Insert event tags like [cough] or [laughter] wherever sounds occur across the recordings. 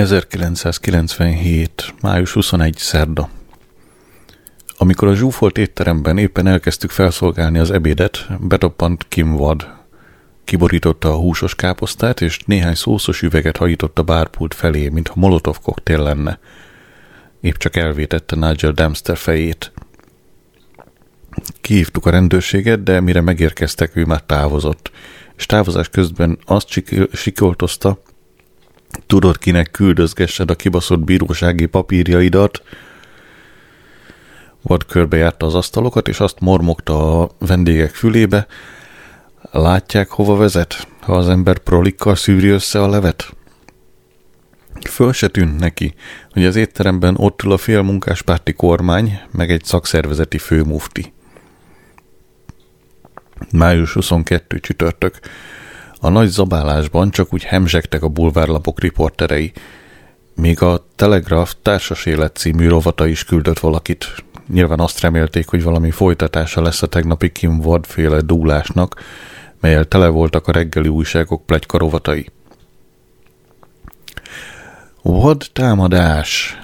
1997. május 21. szerda. Amikor a zsúfolt étteremben éppen elkezdtük felszolgálni az ebédet, betoppant Kim Wad. Kiborította a húsos káposztát, és néhány szószos üveget hajított a bárpult felé, mintha molotov koktél lenne. Épp csak elvétette Nigel Dempster fejét. Kihívtuk a rendőrséget, de mire megérkeztek, ő már távozott, és távozás közben azt sikoltozta, Tudod, kinek küldözgessed a kibaszott bírósági papírjaidat? Vad körbejárta az asztalokat, és azt mormogta a vendégek fülébe. Látják, hova vezet, ha az ember prolikkal szűri össze a levet? Föl se tűnt neki, hogy az étteremben ott ül a félmunkáspárti kormány, meg egy szakszervezeti főmufti. Május 22 csütörtök. A nagy zabálásban csak úgy hemzsegtek a bulvárlapok riporterei, míg a Telegraph társas élet című rovata is küldött valakit. Nyilván azt remélték, hogy valami folytatása lesz a tegnapi Kim Ward féle dúlásnak, melyel tele voltak a reggeli újságok plegyka rovatai. Wad támadás!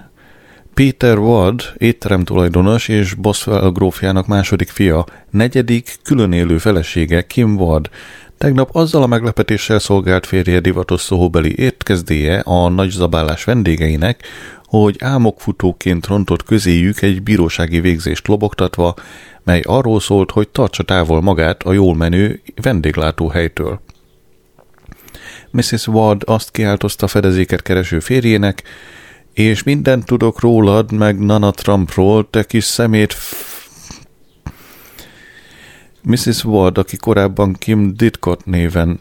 Peter Ward, étterem tulajdonos és Boswell grófjának második fia, negyedik külön élő felesége Kim Ward Tegnap azzal a meglepetéssel szolgált férje divatos szóbeli értkezdéje a nagy zabálás vendégeinek, hogy álmokfutóként rontott közéjük egy bírósági végzést lobogtatva, mely arról szólt, hogy tartsa távol magát a jól menő vendéglátóhelytől. Mrs. Ward azt kiáltozta fedezéket kereső férjének, és mindent tudok rólad, meg Nana Trumpról, te kis szemét Mrs. Ward, aki korábban Kim Ditcott néven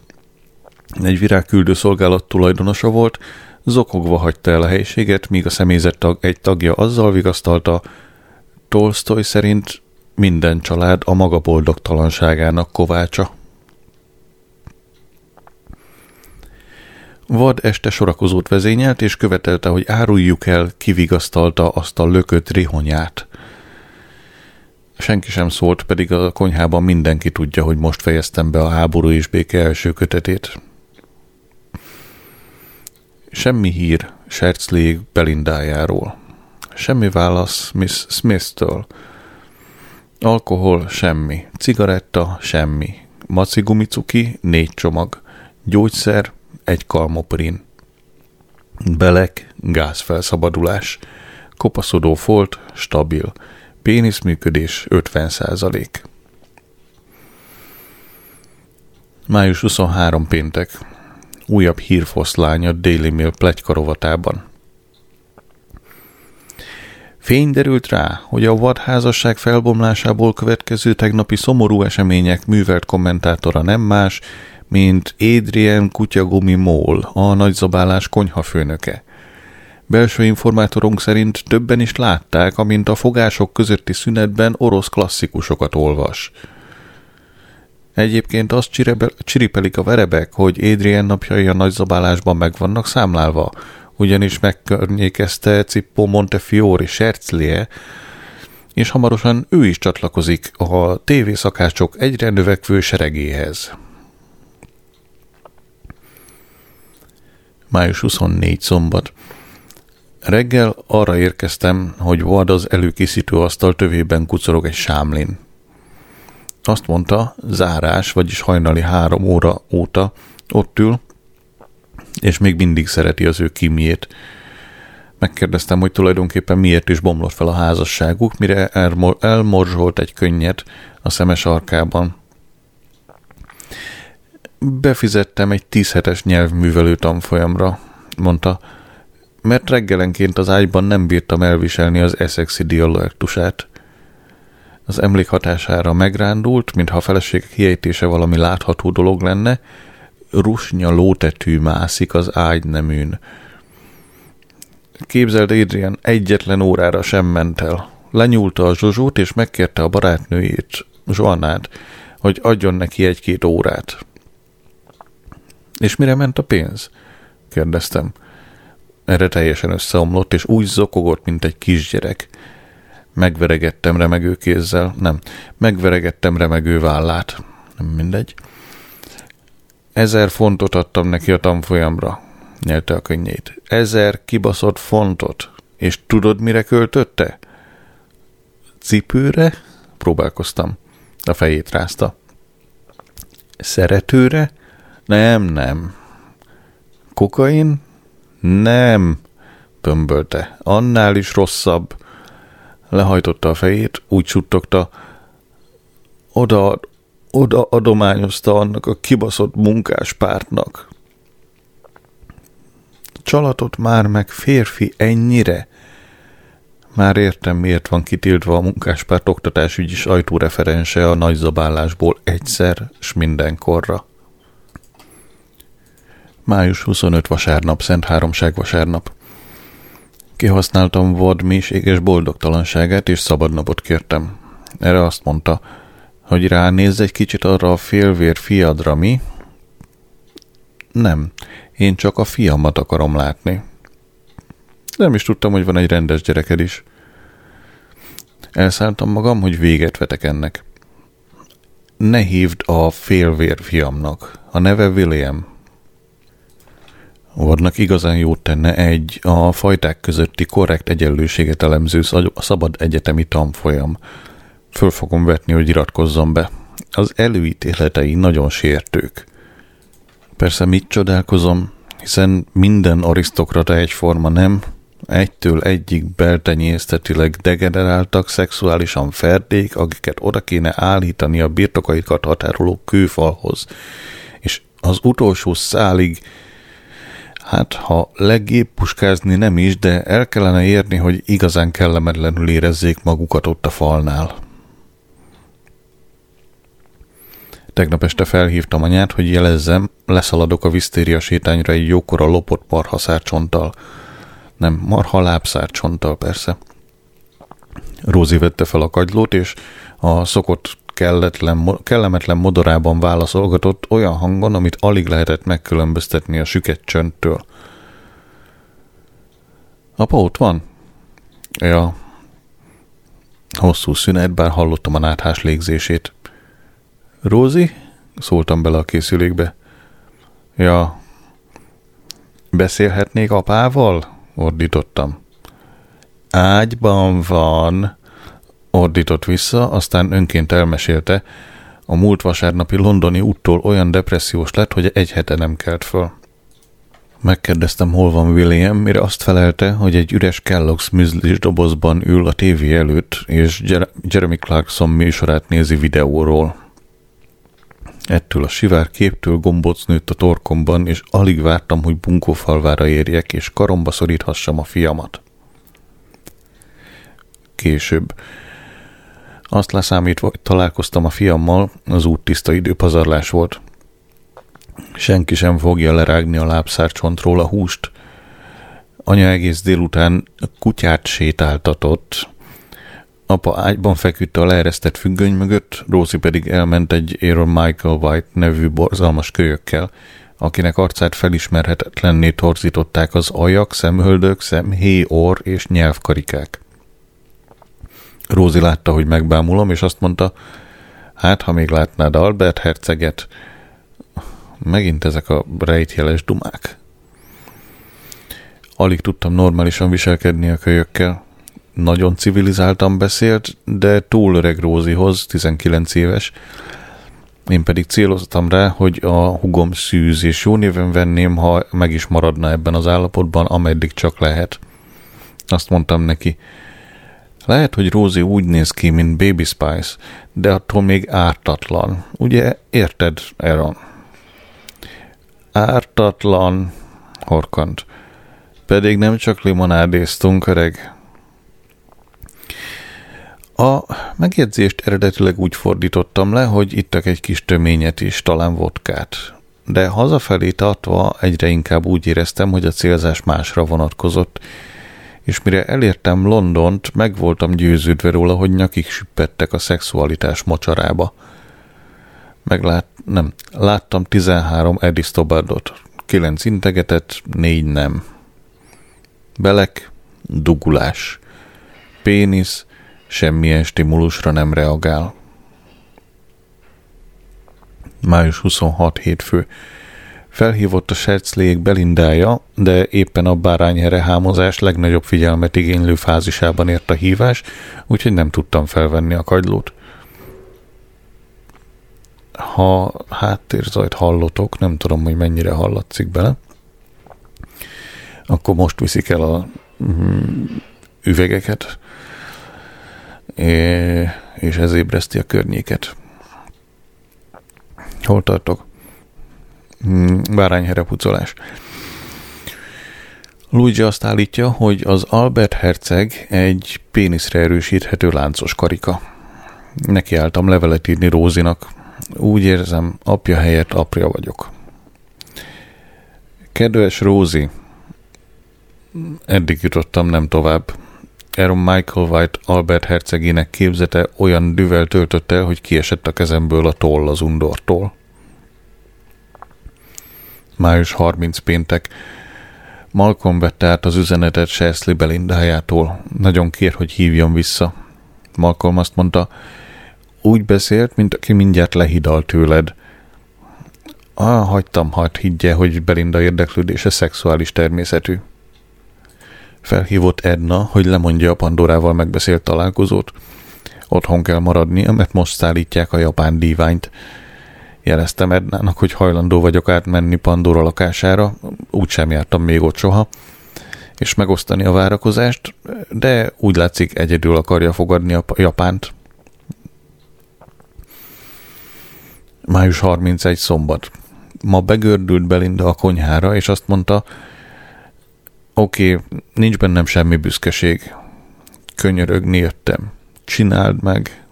egy virágküldő szolgálat tulajdonosa volt, zokogva hagyta el a helyiséget, míg a személyzet tag, egy tagja azzal vigasztalta, Tolstoy szerint minden család a maga boldogtalanságának kovácsa. Vad este sorakozót vezényelt, és követelte, hogy áruljuk el, kivigasztalta azt a lökött rihonyát. Senki sem szólt, pedig a konyhában mindenki tudja, hogy most fejeztem be a háború és béke első kötetét. Semmi hír Serclég Belindájáról. Semmi válasz Miss Smith-től. Alkohol semmi. Cigaretta semmi. Maci gumicuki négy csomag. Gyógyszer egy kalmoprin. Belek gázfelszabadulás. Kopaszodó folt stabil Péniszműködés 50%. Május 23 péntek. Újabb hírfoszlány a Daily Mail plegykarovatában. Fény derült rá, hogy a vadházasság felbomlásából következő tegnapi szomorú események művelt kommentátora nem más, mint Adrian Kutyagumi Mól, a nagyzabálás konyhafőnöke – Belső informátorunk szerint többen is látták, amint a fogások közötti szünetben orosz klasszikusokat olvas. Egyébként azt csiripelik a verebek, hogy Adrian napjai a nagyzabálásban meg vannak számlálva, ugyanis megkörnyékezte Cippo Montefiori Serclie, és hamarosan ő is csatlakozik a tévészakácsok egyre növekvő seregéhez. Május 24 szombat. Reggel arra érkeztem, hogy Ward az előkészítő asztal tövében kucorog egy sámlin. Azt mondta, zárás, vagyis hajnali három óra óta ott ül, és még mindig szereti az ő kimjét. Megkérdeztem, hogy tulajdonképpen miért is bomlott fel a házasságuk, mire elmorzsolt egy könnyet a szemes arkában. Befizettem egy tíz hetes nyelvművelő tanfolyamra, mondta, mert reggelenként az ágyban nem bírtam elviselni az Essexi dialektusát. Az emlék hatására megrándult, mintha a feleség kiejtése valami látható dolog lenne, rusnya lótetű mászik az ágyneműn. Képzeld, Adrian egyetlen órára sem ment el. Lenyúlta a Zsozsót, és megkérte a barátnőjét, Zsoannát, hogy adjon neki egy-két órát. És mire ment a pénz? kérdeztem. Erre teljesen összeomlott, és úgy zokogott, mint egy kisgyerek. Megveregettem remegő kézzel, nem, megveregettem remegő vállát. Nem mindegy. Ezer fontot adtam neki a tanfolyamra. nyelte a könnyét. Ezer kibaszott fontot. És tudod, mire költötte? Cipőre? Próbálkoztam. A fejét rázta. Szeretőre? Nem, nem. Kokain? Nem, pömbölte. Annál is rosszabb. Lehajtotta a fejét, úgy suttogta. Oda, oda adományozta annak a kibaszott munkáspártnak. Csalatot már meg férfi ennyire? Már értem, miért van kitiltva a munkáspárt oktatásügyi sajtóreferense a nagyzabálásból egyszer s mindenkorra. Május 25 vasárnap, Szent Háromság vasárnap. Kihasználtam vad mélységes boldogtalanságát, és szabadnapot kértem. Erre azt mondta, hogy ránézz egy kicsit arra a félvér fiadra, mi? Nem, én csak a fiamat akarom látni. Nem is tudtam, hogy van egy rendes gyereked is. Elszálltam magam, hogy véget vetek ennek. Ne hívd a félvér fiamnak. A neve William. Vadnak igazán jót tenne egy a fajták közötti korrekt egyenlőséget elemző szabad egyetemi tanfolyam. Föl fogom vetni, hogy iratkozzon be. Az előítéletei nagyon sértők. Persze mit csodálkozom, hiszen minden arisztokrata egyforma nem, egytől egyik beltenyésztetileg degeneráltak, szexuálisan ferdék, akiket oda kéne állítani a birtokaikat határoló kőfalhoz. És az utolsó szálig Hát, ha leggép puskázni nem is, de el kellene érni, hogy igazán kellemetlenül érezzék magukat ott a falnál. Tegnap este felhívtam anyát, hogy jelezzem, leszaladok a visztéria sétányra egy jókora lopott marhaszárcsonttal. Nem, marha lábszárcsonttal persze. Rózi vette fel a kagylót, és a szokott kelletlen, kellemetlen modorában válaszolgatott olyan hangon, amit alig lehetett megkülönböztetni a süket csöndtől. Apa ott van? Ja. Hosszú szünet, bár hallottam a náthás légzését. Rózi? Szóltam bele a készülékbe. Ja. Beszélhetnék apával? Ordítottam. Ágyban van, ordított vissza, aztán önként elmesélte, a múlt vasárnapi londoni úttól olyan depressziós lett, hogy egy hete nem kelt föl. Megkérdeztem, hol van William, mire azt felelte, hogy egy üres Kellogg's műzlis dobozban ül a tévé előtt, és Jeremy Clarkson műsorát nézi videóról. Ettől a sivár képtől gombóc nőtt a torkomban, és alig vártam, hogy bunkófalvára érjek, és karomba szoríthassam a fiamat. Később azt leszámítva, hogy találkoztam a fiammal, az út tiszta időpazarlás volt. Senki sem fogja lerágni a lábszárcsontról a húst. Anya egész délután kutyát sétáltatott. Apa ágyban feküdt a leeresztett függöny mögött, Rózi pedig elment egy Aaron Michael White nevű borzalmas kölyökkel, akinek arcát felismerhetetlenné torzították az ajak, szemhöldök, szemhéj, orr és nyelvkarikák. Rózi látta, hogy megbámulom, és azt mondta, hát, ha még látnád Albert herceget, megint ezek a rejtjeles dumák. Alig tudtam normálisan viselkedni a kölyökkel. Nagyon civilizáltan beszélt, de túl öreg Rózihoz, 19 éves. Én pedig céloztam rá, hogy a hugom szűz, és jó néven venném, ha meg is maradna ebben az állapotban, ameddig csak lehet. Azt mondtam neki, lehet, hogy Rózi úgy néz ki, mint Baby Spice, de attól még ártatlan. Ugye érted, Aaron? Ártatlan, horkant. Pedig nem csak limonádéztunk, öreg. A megjegyzést eredetileg úgy fordítottam le, hogy ittak egy kis töményet is, talán vodkát. De hazafelé tartva egyre inkább úgy éreztem, hogy a célzás másra vonatkozott, és mire elértem Londont, meg voltam győződve róla, hogy nyakig süppettek a szexualitás mocsarába. Meglát, nem, láttam 13 Eddie Stobbardot, 9 integetett, 4 nem. Belek, dugulás. Pénisz, semmilyen stimulusra nem reagál. Május 26 hétfő. Felhívott a serclék Belindája, de éppen a bárányhere hámozás legnagyobb figyelmet igénylő fázisában ért a hívás, úgyhogy nem tudtam felvenni a kagylót. Ha háttérzajt hallotok, nem tudom, hogy mennyire hallatszik bele, akkor most viszik el a mm, üvegeket, és ez ébreszti a környéket. Hol tartok? Hmm, bárányherepucolás. Luigi azt állítja, hogy az Albert herceg egy péniszre erősíthető láncos karika. Neki álltam levelet írni Rózinak. Úgy érzem, apja helyett apja vagyok. Kedves Rózi, eddig jutottam, nem tovább. Aaron Michael White Albert hercegének képzete olyan düvel töltött hogy kiesett a kezemből a toll az undortól. Május 30 péntek. Malcolm vette át az üzenetet Chesley Belindájától. Nagyon kér, hogy hívjon vissza. Malcolm azt mondta, úgy beszélt, mint aki mindjárt lehidal tőled. Ah, hagytam, hadd higgye, hogy Belinda érdeklődése szexuális természetű. Felhívott Edna, hogy lemondja a Pandorával megbeszélt találkozót. Otthon kell maradnia, mert most szállítják a japán díványt. Jeleztem Ednának, hogy hajlandó vagyok átmenni Pandora lakására, úgysem jártam még ott soha, és megosztani a várakozást, de úgy látszik egyedül akarja fogadni a Japánt. Május 31 szombat. Ma begördült Belinda a konyhára, és azt mondta, oké, okay, nincs bennem semmi büszkeség. Könyörögni jöttem. Csináld meg,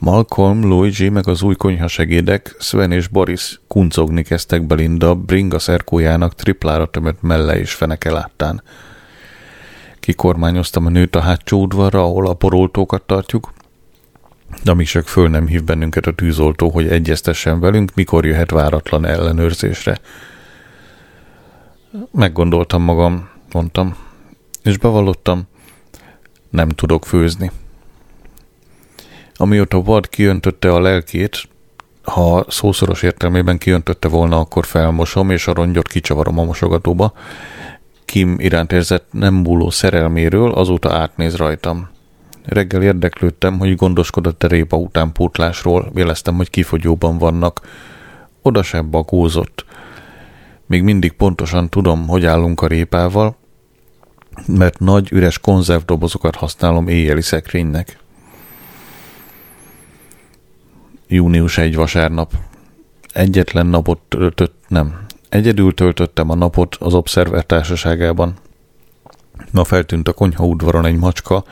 Malcolm, Luigi meg az új konyhasegédek, Sven és Boris kuncogni kezdtek Belinda bringa szerkójának triplára tömött melle és feneke láttán. Kikormányoztam a nőt a hátsó udvarra, ahol a poroltókat tartjuk, de csak föl nem hív bennünket a tűzoltó, hogy egyeztessen velünk, mikor jöhet váratlan ellenőrzésre. Meggondoltam magam, mondtam, és bevallottam, nem tudok főzni. Amióta Ward kiöntötte a lelkét, ha szószoros értelmében kiöntötte volna, akkor felmosom, és a rongyot kicsavarom a mosogatóba. Kim iránt érzett nem múló szerelméről, azóta átnéz rajtam. Reggel érdeklődtem, hogy gondoskodott a répa utánpótlásról, véleztem, hogy kifogyóban vannak. Oda sem bagózott. Még mindig pontosan tudom, hogy állunk a répával, mert nagy üres konzervdobozokat használom éjjeli szekrénynek június egy vasárnap. Egyetlen napot töltött, nem. Egyedül töltöttem a napot az Observer társaságában. Ma feltűnt a konyha udvaron egy macska,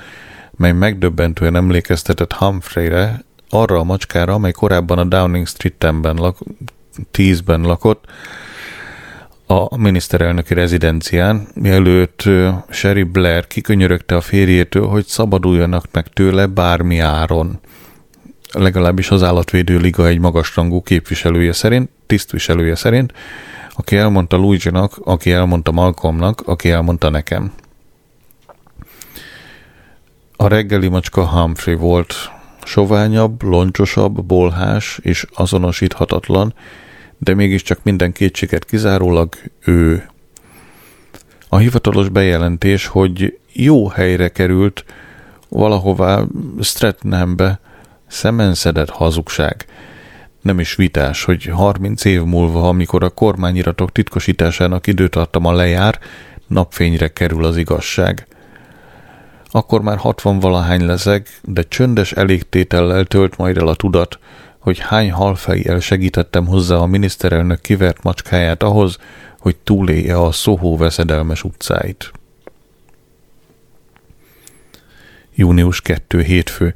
mely megdöbbentően emlékeztetett Humphreyre, arra a macskára, amely korábban a Downing Street-ben lak- 10-ben lakott, a miniszterelnöki rezidencián, mielőtt Sherry Blair kikönyörögte a férjétől, hogy szabaduljanak meg tőle bármi áron legalábbis az állatvédő liga egy magasrangú képviselője szerint, tisztviselője szerint, aki elmondta Luigi-nak, aki elmondta Malcolmnak, aki elmondta nekem. A reggeli macska Humphrey volt, soványabb, loncsosabb, bolhás és azonosíthatatlan, de mégiscsak minden kétséget kizárólag ő. A hivatalos bejelentés, hogy jó helyre került valahová Strathambe, Szemenszedett hazugság. Nem is vitás, hogy 30 év múlva, amikor a kormányiratok titkosításának időtartama lejár, napfényre kerül az igazság. Akkor már 60 valahány leszek, de csöndes elégtétellel tölt majd el a tudat, hogy hány halfejjel segítettem hozzá a miniszterelnök kivert macskáját ahhoz, hogy túlélje a Szóhó veszedelmes utcáit. Június 2 hétfő.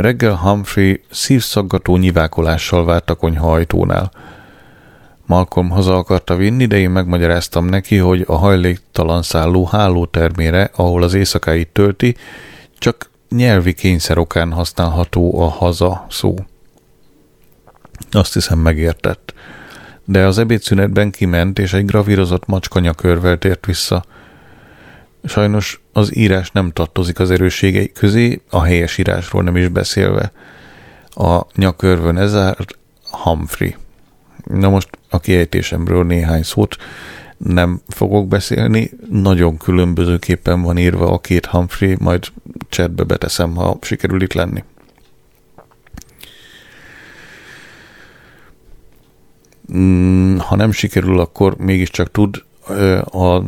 Reggel Humphrey szívszaggató nyivákolással várt a konyha ajtónál. Malcolm haza akarta vinni, de én megmagyaráztam neki, hogy a hajléktalan szálló hálótermére, ahol az éjszakáit tölti, csak nyelvi kényszer okán használható a haza szó. Azt hiszem megértett. De az ebédszünetben kiment, és egy gravírozott macskanyakörvel tért vissza – Sajnos az írás nem tartozik az erősségei közé, a helyes írásról nem is beszélve. A nyakörvön ezárt Humphrey. Na most a kiejtésemről néhány szót nem fogok beszélni, nagyon különbözőképpen van írva a két Humphrey, majd chatbe beteszem, ha sikerül itt lenni. Mm, ha nem sikerül, akkor mégiscsak tud a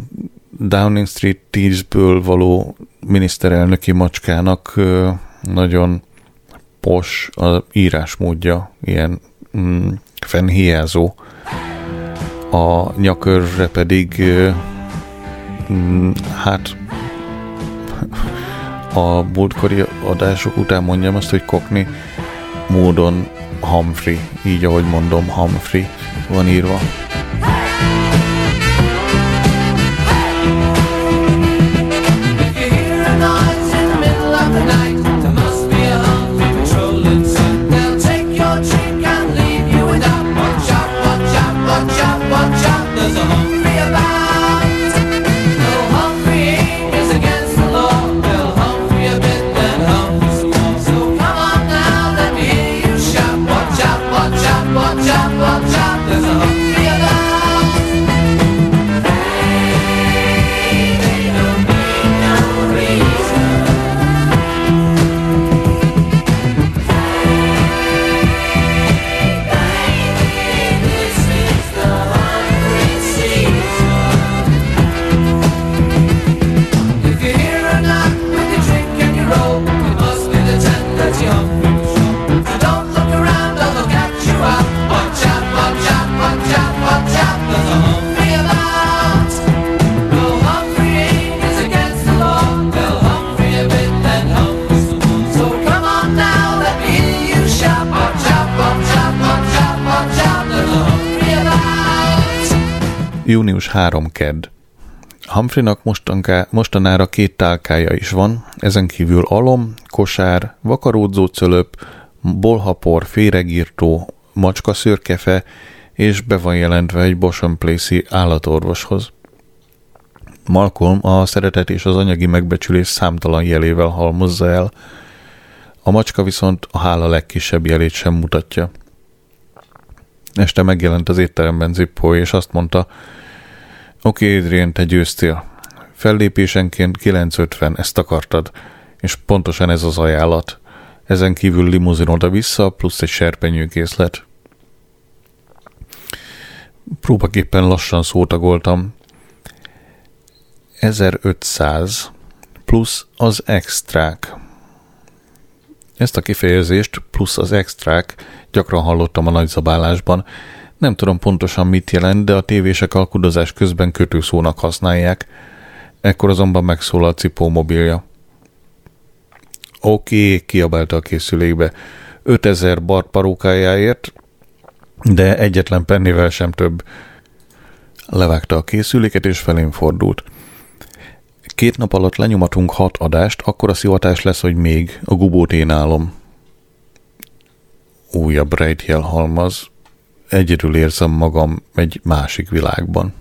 Downing Street 10-ből való miniszterelnöki macskának nagyon pos a írásmódja, ilyen mm, fennhiázó. A nyakörre pedig mm, hát [laughs] a múltkori adások után mondjam azt, hogy kokni módon Humphrey, így ahogy mondom, Humphrey van írva. Június 3 kedd. Humphreynak mostanára két tálkája is van, ezen kívül alom, kosár, vakaródzó cölöp, bolhapor, féregírtó, macska szőrkefe, és be van jelentve egy Boson Place-i állatorvoshoz. Malcolm a szeretet és az anyagi megbecsülés számtalan jelével halmozza el, a macska viszont a hála legkisebb jelét sem mutatja. Este megjelent az étteremben Zippo, és azt mondta, Oké, okay, Adrian, te győztél. Fellépésenként 950, ezt akartad. És pontosan ez az ajánlat. Ezen kívül limuzin oda-vissza, plusz egy serpenyőkészlet. Próbaképpen lassan szótagoltam. 1500 plusz az extrák. Ezt a kifejezést plusz az extrák gyakran hallottam a nagyzabálásban, nem tudom pontosan mit jelent, de a tévések alkudozás közben kötőszónak használják. Ekkor azonban megszólal a cipó mobilja. Oké, okay, kiabálta a készülékbe. 5000 bart parókájáért, de egyetlen pennivel sem több. Levágta a készüléket, és felén fordult. Két nap alatt lenyomatunk hat adást, akkor a szivatás lesz, hogy még a gubót én állom. Újabb rejtjel halmaz egyedül érzem magam egy másik világban.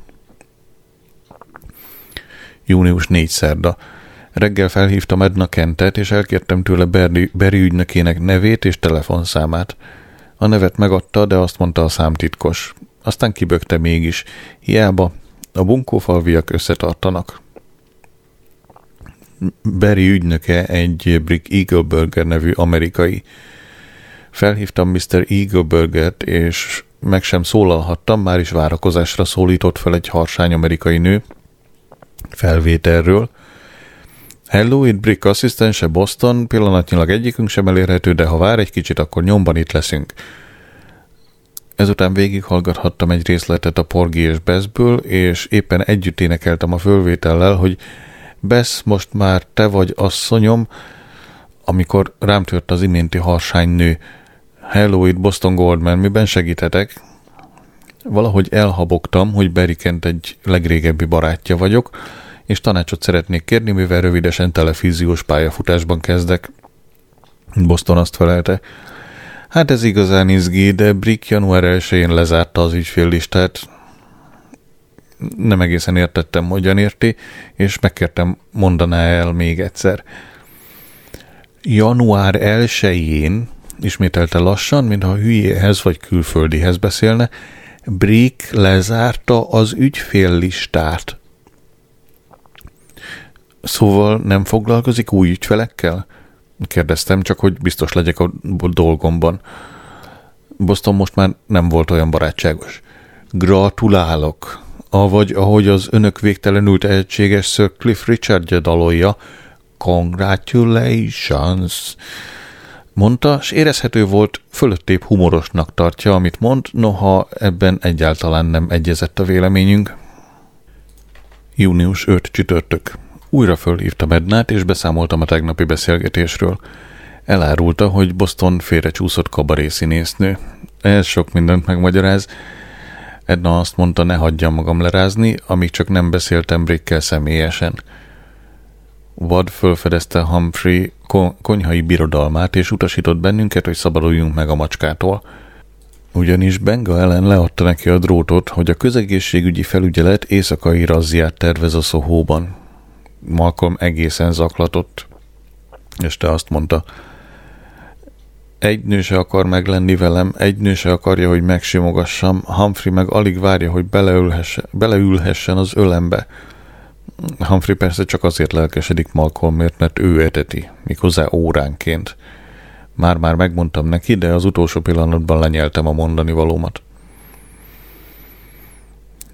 Június 4 szerda. Reggel felhívtam Edna Kentet, és elkértem tőle Beri, Beri ügynökének nevét és telefonszámát. A nevet megadta, de azt mondta a szám titkos. Aztán kibökte mégis. Hiába, a bunkófalviak összetartanak. Beri ügynöke egy Brick Eagle Burger nevű amerikai. Felhívtam Mr. Eagle Burgert, és meg sem szólalhattam, már is várakozásra szólított fel egy harsány amerikai nő felvételről. Hello, itt Brick asszisztense Boston, pillanatnyilag egyikünk sem elérhető, de ha vár egy kicsit, akkor nyomban itt leszünk. Ezután végighallgathattam egy részletet a Porgi és Beszből, és éppen együtt énekeltem a fölvétellel, hogy Besz, most már te vagy asszonyom, amikor rám tört az iménti harsány nő. Hello, itt Boston Goldman, miben segíthetek? Valahogy elhabogtam, hogy Berikent egy legrégebbi barátja vagyok, és tanácsot szeretnék kérni, mivel rövidesen televíziós pályafutásban kezdek. Boston azt felelte. Hát ez igazán izgi, de Brick január 1-én lezárta az ügyféllistát. Nem egészen értettem, hogyan érti, és megkértem, mondaná el még egyszer. Január 1-én ismételte lassan, mintha hülyéhez vagy külföldihez beszélne, Brick lezárta az ügyféllistát. Szóval nem foglalkozik új ügyfelekkel? Kérdeztem, csak hogy biztos legyek a dolgomban. Boston most már nem volt olyan barátságos. Gratulálok! Avagy ahogy az önök végtelenül tehetséges Sir Cliff Richard dalolja, Congratulations! Mondta, és érezhető volt, fölöttébb humorosnak tartja, amit mond, noha ebben egyáltalán nem egyezett a véleményünk. Június 5 csütörtök. Újra fölhívtam Ednát, és beszámoltam a tegnapi beszélgetésről. Elárulta, hogy Boston félrecsúszott kabarészínésznő. Ez sok mindent megmagyaráz. Edna azt mondta, ne hagyjam magam lerázni, amíg csak nem beszéltem Brickkel személyesen. Vad fölfedezte Humphrey konyhai birodalmát, és utasított bennünket, hogy szabaduljunk meg a macskától. Ugyanis Benga ellen leadta neki a drótot, hogy a közegészségügyi felügyelet éjszakai razziát tervez a Szohóban. Malcolm egészen zaklatott, és te azt mondta, egy nő se akar meglenni velem, egy nő se akarja, hogy megsimogassam, Humphrey meg alig várja, hogy beleülhessen, beleülhessen az ölembe. Humphrey persze csak azért lelkesedik Malcolmért, mert ő eteti, méghozzá óránként. Már-már megmondtam neki, de az utolsó pillanatban lenyeltem a mondani valómat.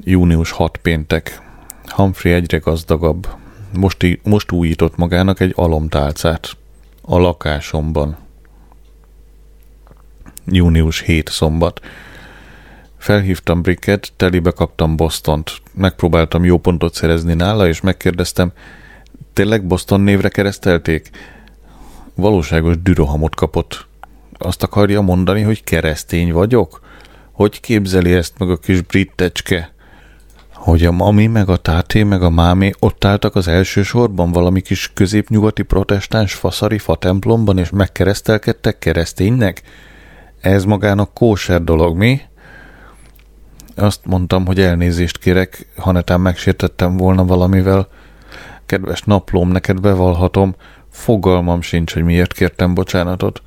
Június 6 péntek. Humphrey egyre gazdagabb. Most, most újított magának egy alomtálcát. A lakásomban. Június 7 szombat. Felhívtam Bricket, telibe kaptam Bostont. Megpróbáltam jó pontot szerezni nála, és megkérdeztem, tényleg Boston névre keresztelték? Valóságos dürohamot kapott. Azt akarja mondani, hogy keresztény vagyok? Hogy képzeli ezt meg a kis brittecske? Hogy a mami, meg a táté, meg a mámé ott álltak az első sorban valami kis középnyugati protestáns faszari fatemplomban, és megkeresztelkedtek kereszténynek? Ez magának kóser dolog, mi? Azt mondtam, hogy elnézést kérek, ha netán megsértettem volna valamivel. Kedves naplóm, neked bevallhatom, fogalmam sincs, hogy miért kértem bocsánatot.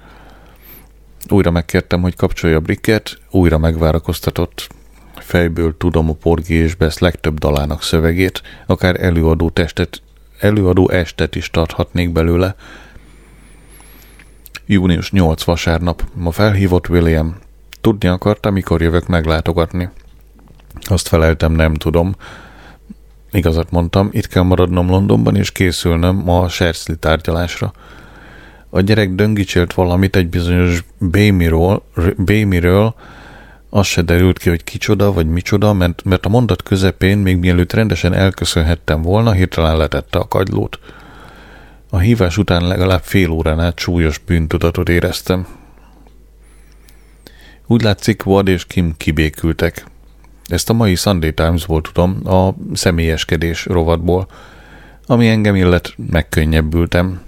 Újra megkértem, hogy kapcsolja a briket, újra megvárakoztatott. Fejből tudom a Porgi és Besz legtöbb dalának szövegét, akár előadó testet, előadó estet is tarthatnék belőle. Június 8 vasárnap. Ma felhívott William. Tudni akarta, mikor jövök meglátogatni. Azt feleltem, nem tudom. Igazat mondtam, itt kell maradnom Londonban, és készülnöm ma a Serszli tárgyalásra. A gyerek döngicsélt valamit egy bizonyos Bémiről, Bémiről, az se derült ki, hogy kicsoda vagy micsoda, mert, mert a mondat közepén, még mielőtt rendesen elköszönhettem volna, hirtelen letette a kagylót. A hívás után legalább fél órán át súlyos bűntudatot éreztem. Úgy látszik, Wad és Kim kibékültek. Ezt a mai Sunday Times-ból tudom, a személyeskedés rovatból, ami engem illet megkönnyebbültem,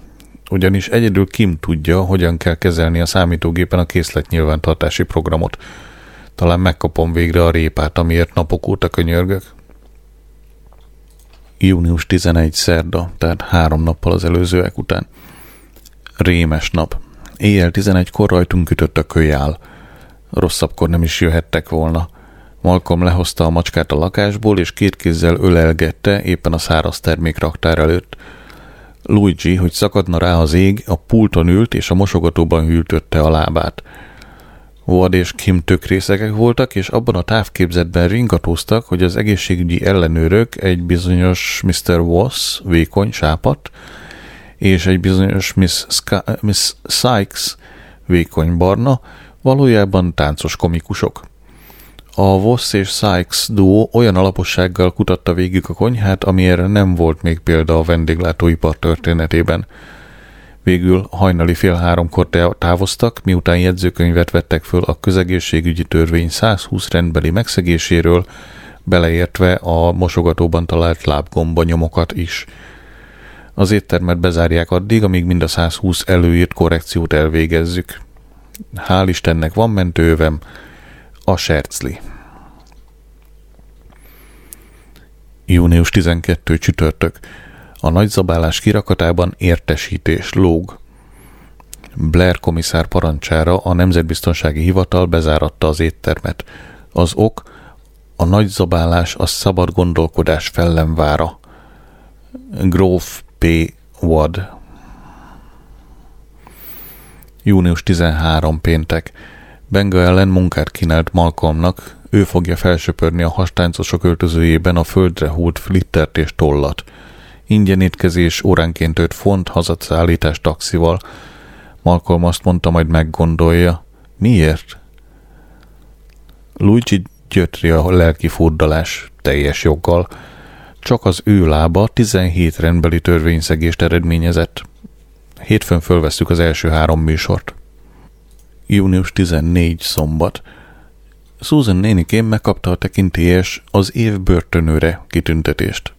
ugyanis egyedül Kim tudja, hogyan kell kezelni a számítógépen a készlet nyilvántartási programot. Talán megkapom végre a répát, amiért napok óta könyörgök. Június 11 szerda, tehát három nappal az előzőek után. Rémes nap. Éjjel 11-kor rajtunk ütött a kölyál. Rosszabbkor nem is jöhettek volna. Malcolm lehozta a macskát a lakásból, és két kézzel ölelgette éppen a száraz termék raktár előtt. Luigi, hogy szakadna rá az ég, a pulton ült, és a mosogatóban hűltötte a lábát. Ward és Kim tökrészegek voltak, és abban a távképzetben ringatóztak, hogy az egészségügyi ellenőrök egy bizonyos Mr. Woss, vékony sápat, és egy bizonyos Miss, Ska- Miss Sykes, vékony barna, valójában táncos komikusok. A Voss és Sykes duó olyan alapossággal kutatta végig a konyhát, amire nem volt még példa a vendéglátóipar történetében. Végül hajnali fél háromkor távoztak, miután jegyzőkönyvet vettek föl a közegészségügyi törvény 120 rendbeli megszegéséről, beleértve a mosogatóban talált lábgomba nyomokat is. Az éttermet bezárják addig, amíg mind a 120 előírt korrekciót elvégezzük. Hál' Istennek van mentővem, a Sercli. Június 12 csütörtök. A nagyzabálás kirakatában értesítés lóg. Blair komiszár parancsára a Nemzetbiztonsági Hivatal bezáratta az éttermet. Az ok A nagy zabálás a szabad gondolkodás fellemvára. Gróf P. Wad. Június 13 péntek. Benga ellen munkát kínált Malcolmnak, ő fogja felsöpörni a hastáncosok öltözőjében a földre hult flittert és tollat. Ingyen étkezés, óránként 5 font, hazaszállítás taxival. Malcolm azt mondta, majd meggondolja. Miért? Luigi gyötri a lelki furdalás teljes joggal. Csak az ő lába 17 rendbeli törvényszegést eredményezett. Hétfőn fölveszük az első három műsort. Június 14 szombat. Susan nénikém megkapta a tekintélyes az év börtönőre kitüntetést.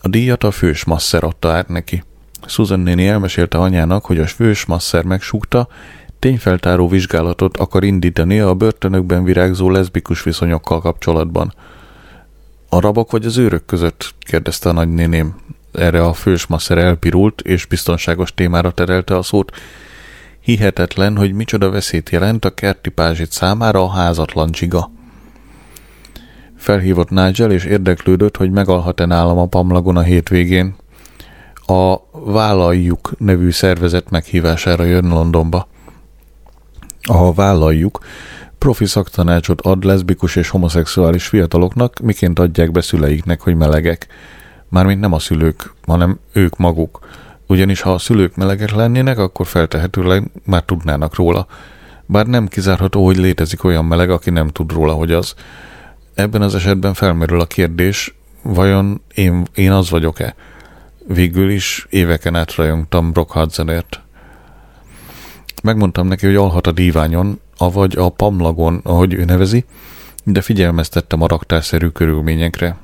A díjat a fős masszer adta át neki. Susan néni elmesélte anyának, hogy a fős masszer megsúgta, tényfeltáró vizsgálatot akar indítani a börtönökben virágzó leszbikus viszonyokkal kapcsolatban. A rabok vagy az őrök között? kérdezte a nagynéném. Erre a fős masszer elpirult, és biztonságos témára terelte a szót. Hihetetlen, hogy micsoda veszélyt jelent a kerti pázsit számára a házatlan csiga. Felhívott Nigel, és érdeklődött, hogy megalhat-e nálam a pamlagon a hétvégén. A Vállaljuk nevű szervezet meghívására jön Londonba. A Vállaljuk profi szaktanácsot ad leszbikus és homoszexuális fiataloknak, miként adják be szüleiknek, hogy melegek. Mármint nem a szülők, hanem ők maguk. Ugyanis ha a szülők melegek lennének, akkor feltehetőleg már tudnának róla. Bár nem kizárható, hogy létezik olyan meleg, aki nem tud róla, hogy az. Ebben az esetben felmerül a kérdés, vajon én, én az vagyok-e? Végül is éveken át rajongtam Brock Hudsonért. Megmondtam neki, hogy alhat a díványon, avagy a pamlagon, ahogy ő nevezi, de figyelmeztettem a raktárszerű körülményekre.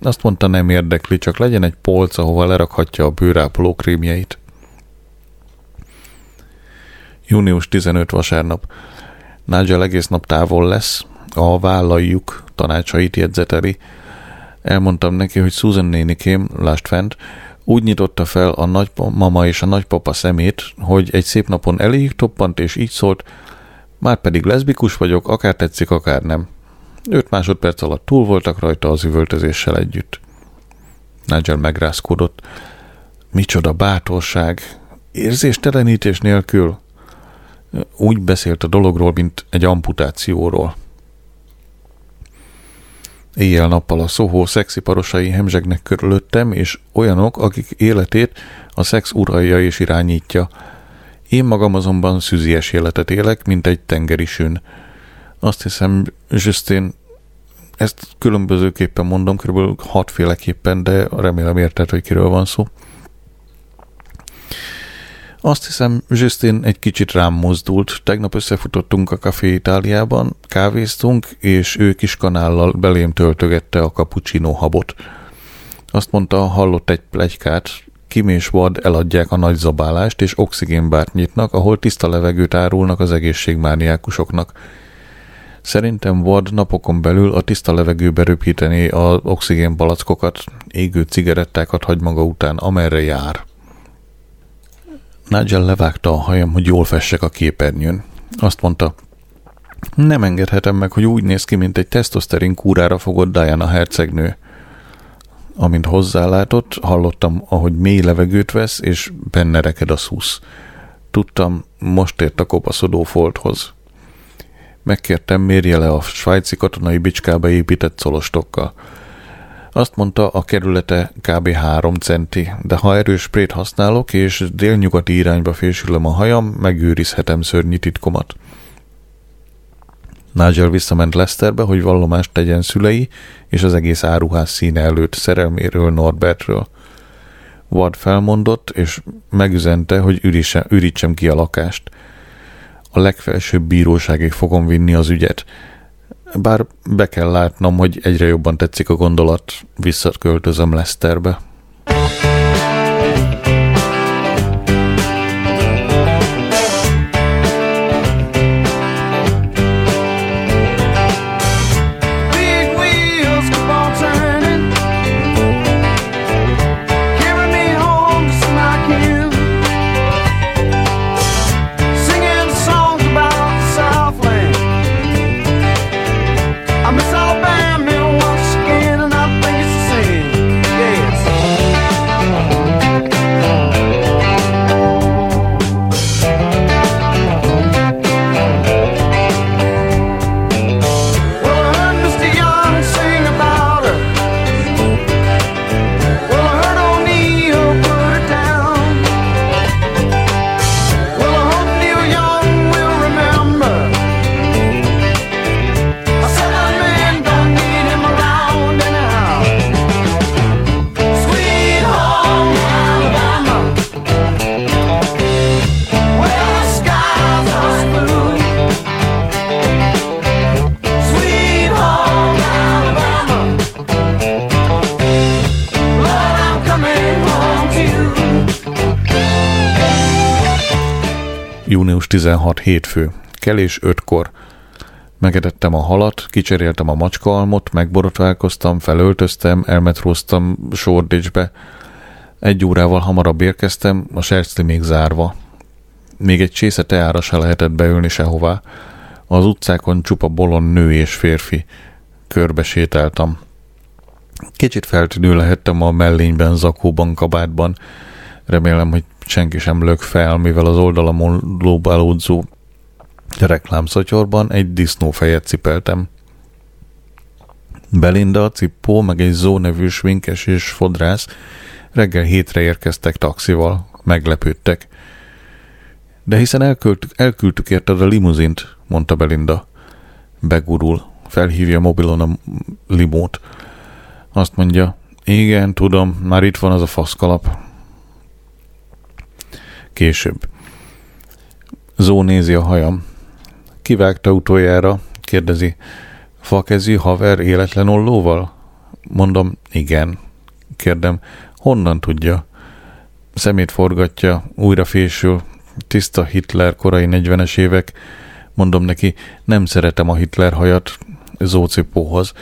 Azt mondta, nem érdekli, csak legyen egy polc, ahova lerakhatja a bőrápoló krémjeit. Június 15 vasárnap. Nigel egész nap távol lesz, a vállaljuk tanácsait jegyzeteli. Elmondtam neki, hogy Susan nénikém, lásd fent, úgy nyitotta fel a nagymama és a nagypapa szemét, hogy egy szép napon eléig toppant, és így szólt, már pedig leszbikus vagyok, akár tetszik, akár nem. Öt másodperc alatt túl voltak rajta az üvöltözéssel együtt. Nigel megrázkódott. Micsoda bátorság! Érzéstelenítés nélkül! Úgy beszélt a dologról, mint egy amputációról. Éjjel-nappal a szohó szexi parosai hemzsegnek körülöttem, és olyanok, akik életét a szex uralja és irányítja. Én magam azonban szűzies életet élek, mint egy tengeri sün. Azt hiszem, Justin, ezt különbözőképpen mondom, kb. hatféleképpen, de remélem érted, hogy kiről van szó. Azt hiszem, Justin egy kicsit rám mozdult. Tegnap összefutottunk a Café Itáliában, kávéztunk, és ő kis kanállal belém töltögette a cappuccino habot. Azt mondta, hallott egy plegykát, Kim és Wad eladják a nagy zabálást, és oxigénbárt nyitnak, ahol tiszta levegőt árulnak az egészségmániákusoknak. Szerintem Wad napokon belül a tiszta levegőbe röpíteni az oxigénbalackokat, égő cigarettákat hagy maga után, amerre jár. Nigel levágta a hajam, hogy jól fessek a képernyőn. Azt mondta, nem engedhetem meg, hogy úgy néz ki, mint egy tesztoszterin kúrára fogott Diana hercegnő. Amint hozzálátott, hallottam, ahogy mély levegőt vesz, és benne reked a szusz. Tudtam, most ért a kopaszodó folthoz. Megkértem, mérje le a svájci katonai bicskába épített szolostokkal. Azt mondta, a kerülete kb. 3 centi, de ha erős sprét használok, és délnyugati irányba fésülöm a hajam, megőrizhetem szörnyi titkomat. Nigel visszament Lesterbe, hogy vallomást tegyen szülei és az egész áruház színe előtt szerelméről Norbertről. Ward felmondott, és megüzente, hogy ürítsem, ürítsem ki a lakást. A legfelsőbb bíróságig fogom vinni az ügyet, bár be kell látnom, hogy egyre jobban tetszik a gondolat, visszaköltözöm Leszterbe. 16 hétfő. Kelés 5-kor. Megetettem a halat, kicseréltem a macskaalmot, megborotválkoztam, felöltöztem, elmetróztam Shoreditchbe. Egy órával hamarabb érkeztem, a sercli még zárva. Még egy csésze teára se lehetett beülni sehová. Az utcákon csupa bolon nő és férfi. Körbe sétáltam. Kicsit feltűnő lehettem a mellényben, zakóban, kabátban. Remélem, hogy senki sem lök fel, mivel az oldalamon lóbálódzó reklámszatyorban egy disznófejet cipeltem. Belinda, Cippó, meg egy Zó nevű svinkes és fodrász reggel hétre érkeztek taxival, meglepődtek. De hiszen elküldtük, elküldtük érted a limuzint, mondta Belinda. Begurul, felhívja mobilon a limót. Azt mondja, igen, tudom, már itt van az a faszkalap. Később. Zó nézi a hajam. Kivágta utoljára? Kérdezi. Fakezű haver életlen ollóval? Mondom, igen. Kérdem, honnan tudja? Szemét forgatja, újra fésül. Tiszta Hitler korai 40-es évek. Mondom neki, nem szeretem a Hitler hajat Zócipóhoz.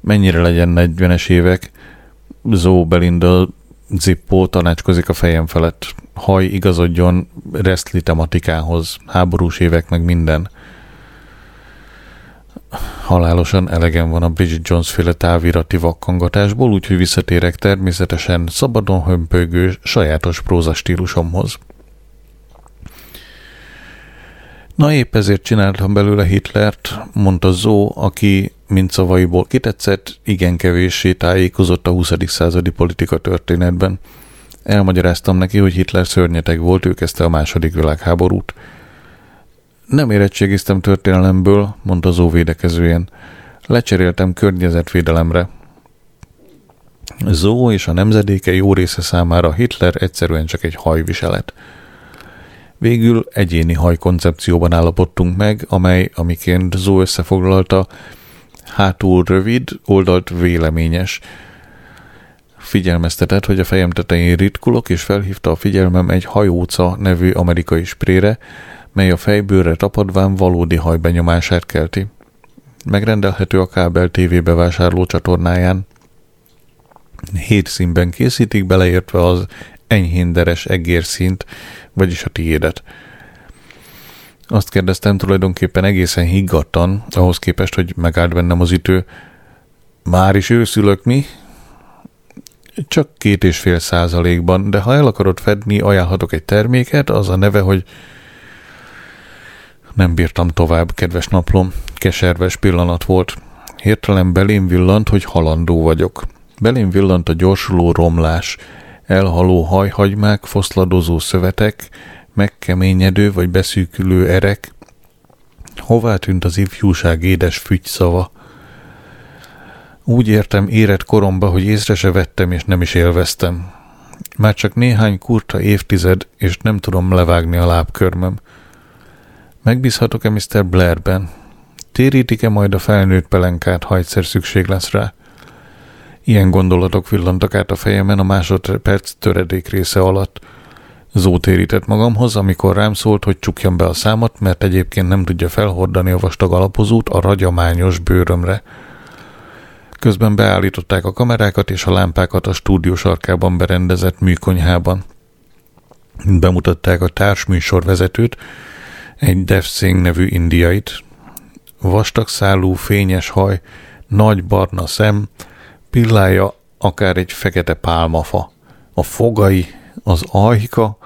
Mennyire legyen 40-es évek? Zó Belinda Zippó tanácskozik a fejem felett. Haj igazodjon resztli tematikához, háborús évek meg minden. Halálosan elegem van a Bridget Jones féle távirati vakkangatásból, úgyhogy visszatérek természetesen szabadon hömpögő, sajátos prózastílusomhoz. Na épp ezért csináltam belőle Hitlert, mondta Zó, aki, mint szavaiból kitetszett, igen kevéssé tájékozott a 20. századi politika történetben. Elmagyaráztam neki, hogy Hitler szörnyeteg volt, ő kezdte a második világháborút. Nem érettségiztem történelemből, mondta Zó védekezőjén. Lecseréltem környezetvédelemre. Zó és a nemzedéke jó része számára Hitler egyszerűen csak egy hajviselet. Végül egyéni hajkoncepcióban állapodtunk meg, amely, amiként Zó összefoglalta, hátul rövid, oldalt véleményes. Figyelmeztetett, hogy a fejem tetején ritkulok, és felhívta a figyelmem egy hajóca nevű amerikai sprére, mely a fejbőre tapadván valódi hajbenyomását kelti. Megrendelhető a kábel TV bevásárló csatornáján. Hét színben készítik, beleértve az enyhénderes egérszínt, vagyis a tiédet. Azt kérdeztem tulajdonképpen egészen higgadtan, ahhoz képest, hogy megállt bennem az ütő. Már is őszülök mi? Csak két és fél százalékban, de ha el akarod fedni, ajánlhatok egy terméket, az a neve, hogy nem bírtam tovább, kedves naplom. Keserves pillanat volt. Hirtelen belém villant, hogy halandó vagyok. Belém villant a gyorsuló romlás, elhaló hajhagymák, foszladozó szövetek, megkeményedő vagy beszűkülő erek. Hová tűnt az ifjúság édes szava? Úgy értem érett koromba, hogy észre se vettem és nem is élveztem. Már csak néhány kurta évtized, és nem tudom levágni a lábkörmöm. Megbízhatok-e Mr. Blairben? Térítik-e majd a felnőtt pelenkát, ha egyszer szükség lesz rá? Ilyen gondolatok villantak át a fejemen a másodperc töredék része alatt. Zó térített magamhoz, amikor rám szólt, hogy csukjam be a számat, mert egyébként nem tudja felhordani a vastag alapozót a ragyamányos bőrömre. Közben beállították a kamerákat és a lámpákat a stúdió sarkában berendezett műkonyhában. Bemutatták a társműsorvezetőt, egy Dev Singh nevű indiait. Vastag szálú, fényes haj, nagy barna szem, pillája akár egy fekete pálmafa. A fogai, az ajka.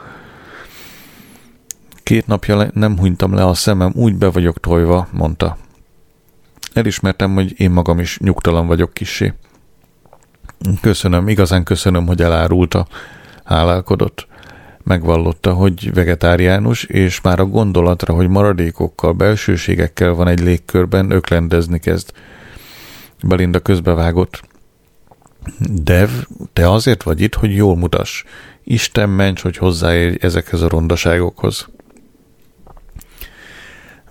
Két napja nem hunytam le a szemem, úgy be vagyok tojva, mondta. Elismertem, hogy én magam is nyugtalan vagyok kisé. Köszönöm, igazán köszönöm, hogy elárulta, hálálkodott. Megvallotta, hogy vegetáriánus, és már a gondolatra, hogy maradékokkal, belsőségekkel van egy légkörben, öklendezni kezd. Belinda közbevágott. Dev, te azért vagy itt, hogy jól mutass. Isten ments, hogy hozzáérj ezekhez a rondaságokhoz.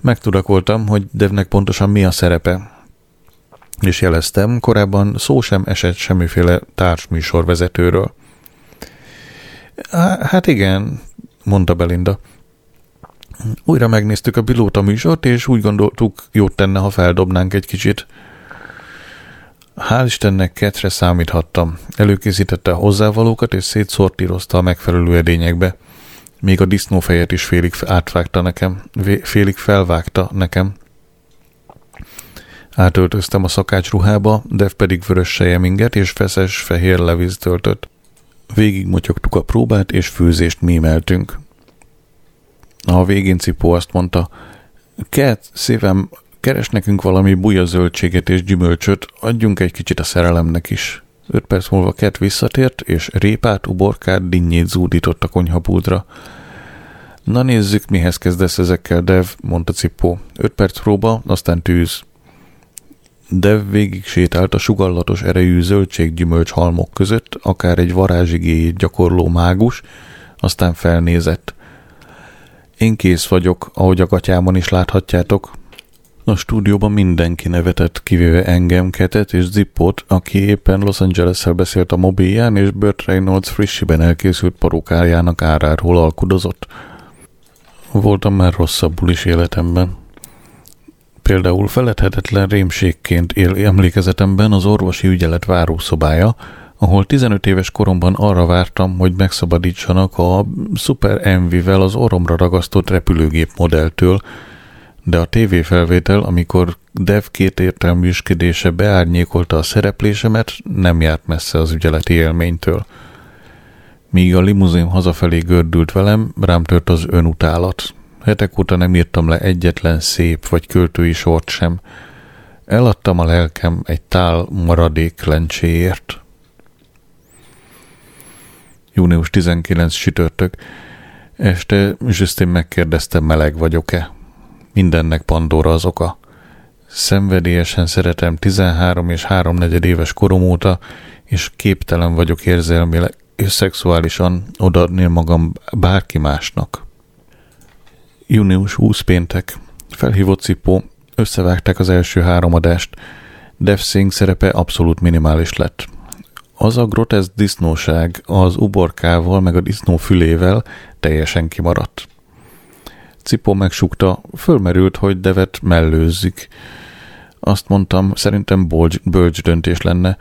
Megtudakoltam, hogy Devnek pontosan mi a szerepe, és jeleztem, korábban szó sem esett semmiféle társműsorvezetőről. Hát igen, mondta Belinda. Újra megnéztük a pilóta műsort, és úgy gondoltuk, jót tenne, ha feldobnánk egy kicsit. Hál' Istennek ketre számíthattam. Előkészítette a hozzávalókat, és szétszortírozta a megfelelő edényekbe. Még a disznófejet is félig átvágta nekem, félig felvágta nekem. Átöltöztem a szakácsruhába, Dev pedig vörös sejeminget és feszes fehér levíz töltött. Végig motyogtuk a próbát, és főzést mémeltünk. A végén Cipó azt mondta, Ket, szívem, keres nekünk valami buja zöldséget és gyümölcsöt, adjunk egy kicsit a szerelemnek is. Öt perc múlva Ket visszatért, és répát, uborkát, dinnyét zúdított a konyhapultra. Na nézzük, mihez kezdesz ezekkel, Dev, mondta Cipó. Öt perc próba, aztán tűz. Dev végig sétált a sugallatos erejű zöldséggyümölcs halmok között, akár egy varázsigéjét gyakorló mágus, aztán felnézett. Én kész vagyok, ahogy a gatyámon is láthatjátok. A stúdióban mindenki nevetett, kivéve engem, Ketet és Zippot, aki éppen Los angeles beszélt a mobilján, és Burt Reynolds frissiben elkészült parukájának áráról alkudozott. Voltam már rosszabbul is életemben. Például feledhetetlen rémségként él emlékezetemben az orvosi ügyelet várószobája, ahol 15 éves koromban arra vártam, hogy megszabadítsanak a Super Envy-vel az oromra ragasztott repülőgép modelltől, de a tévéfelvétel, amikor Dev két értelműsködése beárnyékolta a szereplésemet, nem járt messze az ügyeleti élménytől. Míg a limuzin hazafelé gördült velem, rám tört az önutálat. Hetek óta nem írtam le egyetlen szép vagy költői sort sem. Eladtam a lelkem egy tál maradék lencséért. Június 19 sütörtök. Este Justin megkérdezte, meleg vagyok-e. Mindennek Pandora az oka. Szenvedélyesen szeretem 13 és 3 negyed éves korom óta, és képtelen vagyok érzelmileg és szexuálisan odaadni magam bárki másnak. Június 20 péntek. Felhívott Cipó, összevágták az első három adást. Dev Singh szerepe abszolút minimális lett. Az a groteszk disznóság az uborkával meg a disznó fülével teljesen kimaradt. Cipó megsukta, fölmerült, hogy Devet mellőzzik. Azt mondtam, szerintem bolcs, bölcs döntés lenne.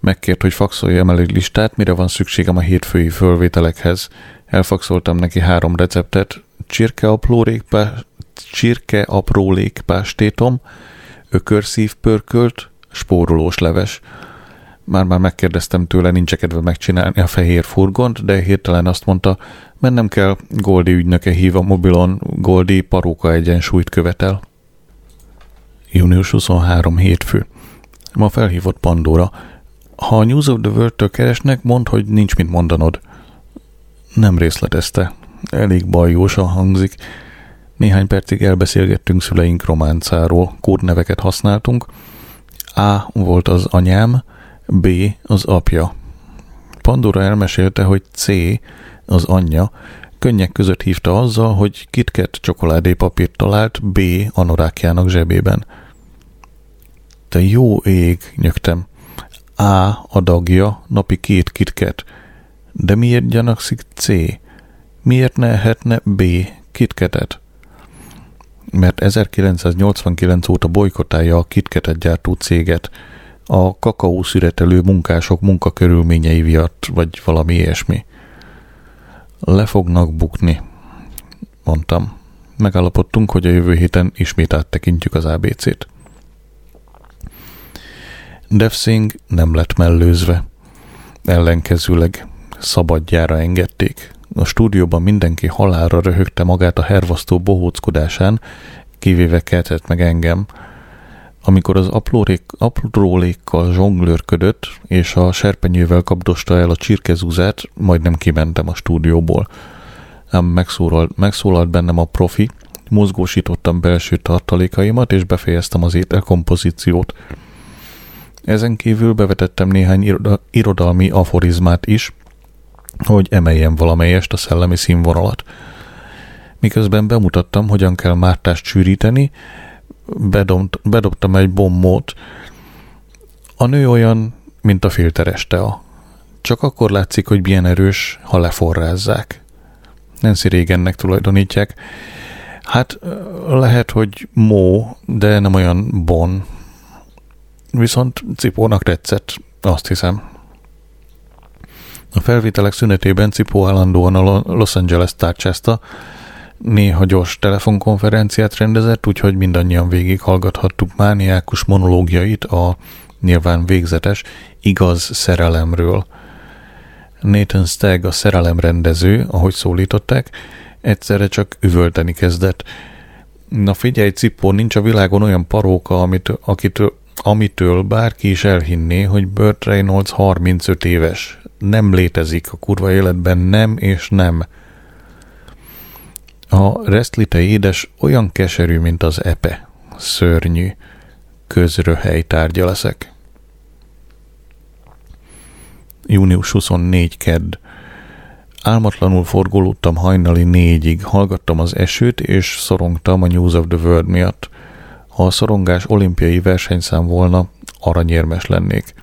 Megkért, hogy faxolja el egy listát, mire van szükségem a hétfői fölvételekhez. Elfaxoltam neki három receptet, csirke aprólékpá, csirke aprólékpástétom, ökörszív pörkölt, spórolós leves. Már-már megkérdeztem tőle, nincs kedve megcsinálni a fehér furgont, de hirtelen azt mondta, mennem kell, Goldi ügynöke hív a mobilon, Goldi paróka egyensúlyt követel. Június 23 hétfő. Ma felhívott Pandora. Ha a News of the World-től keresnek, mondd, hogy nincs mit mondanod. Nem részletezte. Elég bajósan hangzik. Néhány percig elbeszélgettünk szüleink románcáról, kódneveket használtunk. A volt az anyám, B az apja. Pandora elmesélte, hogy C az anyja, könnyek között hívta azzal, hogy KitKat csokoládépapírt talált B anorákjának zsebében. Te jó ég, nyögtem. A adagja, napi két KitKat. De miért gyanakszik C? Miért ne ehetne B KitKatet? Mert 1989 óta bolykotálja a KitKatet gyártó céget, a kakaó szüretelő munkások munkakörülményei miatt, vagy valami ilyesmi. Le fognak bukni, mondtam. Megállapodtunk, hogy a jövő héten ismét áttekintjük az ABC-t. Devsing nem lett mellőzve. Ellenkezőleg szabadjára engedték. A stúdióban mindenki halára röhögte magát a hervasztó bohóckodásán, kivéve keltett meg engem – amikor az aprólék, aprólékkal zsonglőrködött, és a serpenyővel kapdosta el a csirkezúzát, majdnem kimentem a stúdióból. Ám megszólalt, megszólalt bennem a profi, mozgósítottam belső tartalékaimat, és befejeztem az ételkompozíciót. Ezen kívül bevetettem néhány iroda, irodalmi aforizmát is, hogy emeljem valamelyest a szellemi színvonalat. Miközben bemutattam, hogyan kell mártást sűríteni, bedobt, bedobtam egy bombót. A nő olyan, mint a filteres tea. Csak akkor látszik, hogy milyen erős, ha leforrázzák. Nancy régennek tulajdonítják. Hát lehet, hogy Mó, de nem olyan Bon. Viszont Cipónak tetszett, azt hiszem. A felvételek szünetében Cipó állandóan a Los Angeles tárcsázta, néha gyors telefonkonferenciát rendezett, úgyhogy mindannyian végighallgathattuk mániákus monológiait a nyilván végzetes, igaz szerelemről. Nathan Stagg a szerelemrendező, ahogy szólították, egyszerre csak üvölteni kezdett. Na figyelj, Cipó, nincs a világon olyan paróka, amit, akitől, amitől bárki is elhinné, hogy Burt Reynolds 35 éves. Nem létezik a kurva életben, nem és nem. A resztlite édes olyan keserű, mint az epe. Szörnyű. Közröhely tárgya leszek. Június 24 kedd. Álmatlanul forgolódtam hajnali négyig, hallgattam az esőt, és szorongtam a News of the World miatt. Ha a szorongás olimpiai versenyszám volna, aranyérmes lennék.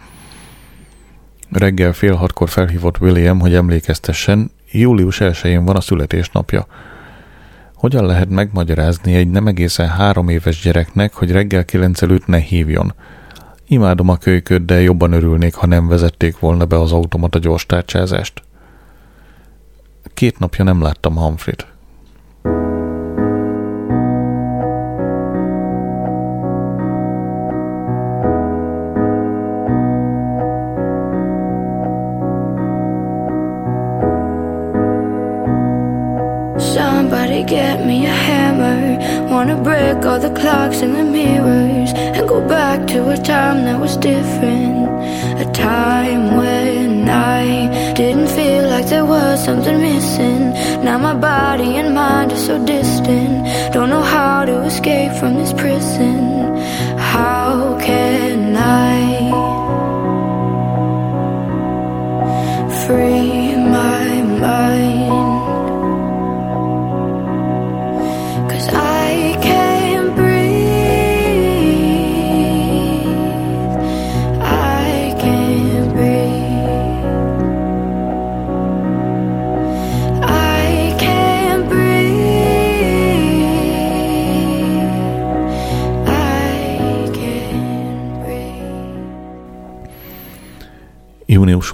Reggel fél hatkor felhívott William, hogy emlékeztessen, július 1-én van a születésnapja. Hogyan lehet megmagyarázni egy nem egészen három éves gyereknek, hogy reggel kilenc előtt ne hívjon? Imádom a kölyköt, de jobban örülnék, ha nem vezették volna be az automata gyors tárcsázást. Két napja nem láttam Humphrey-t. All the clocks and the mirrors And go back to a time that was different. A time when I didn't feel like there was something missing. Now my body and mind are so distant. Don't know how to escape from this prison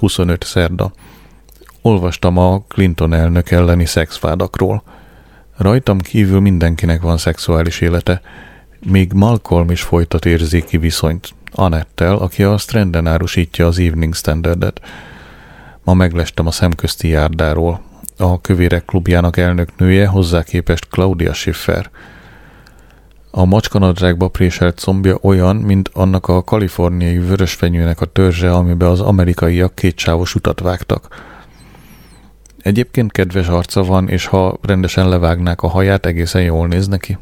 25 szerda. Olvastam a Clinton elnök elleni szexvádakról. Rajtam kívül mindenkinek van szexuális élete, még Malcolm is folytat érzéki viszonyt, Anettel, aki a Stranden árusítja az Evening Standardet. Ma meglestem a szemközti járdáról. A kövérek klubjának elnöknője hozzá képest Claudia Schiffer – a macskanadrágba préselt combja olyan, mint annak a kaliforniai vörösfenyőnek a törzse, amiben az amerikaiak kétsávos utat vágtak. Egyébként kedves arca van, és ha rendesen levágnák a haját, egészen jól néz neki.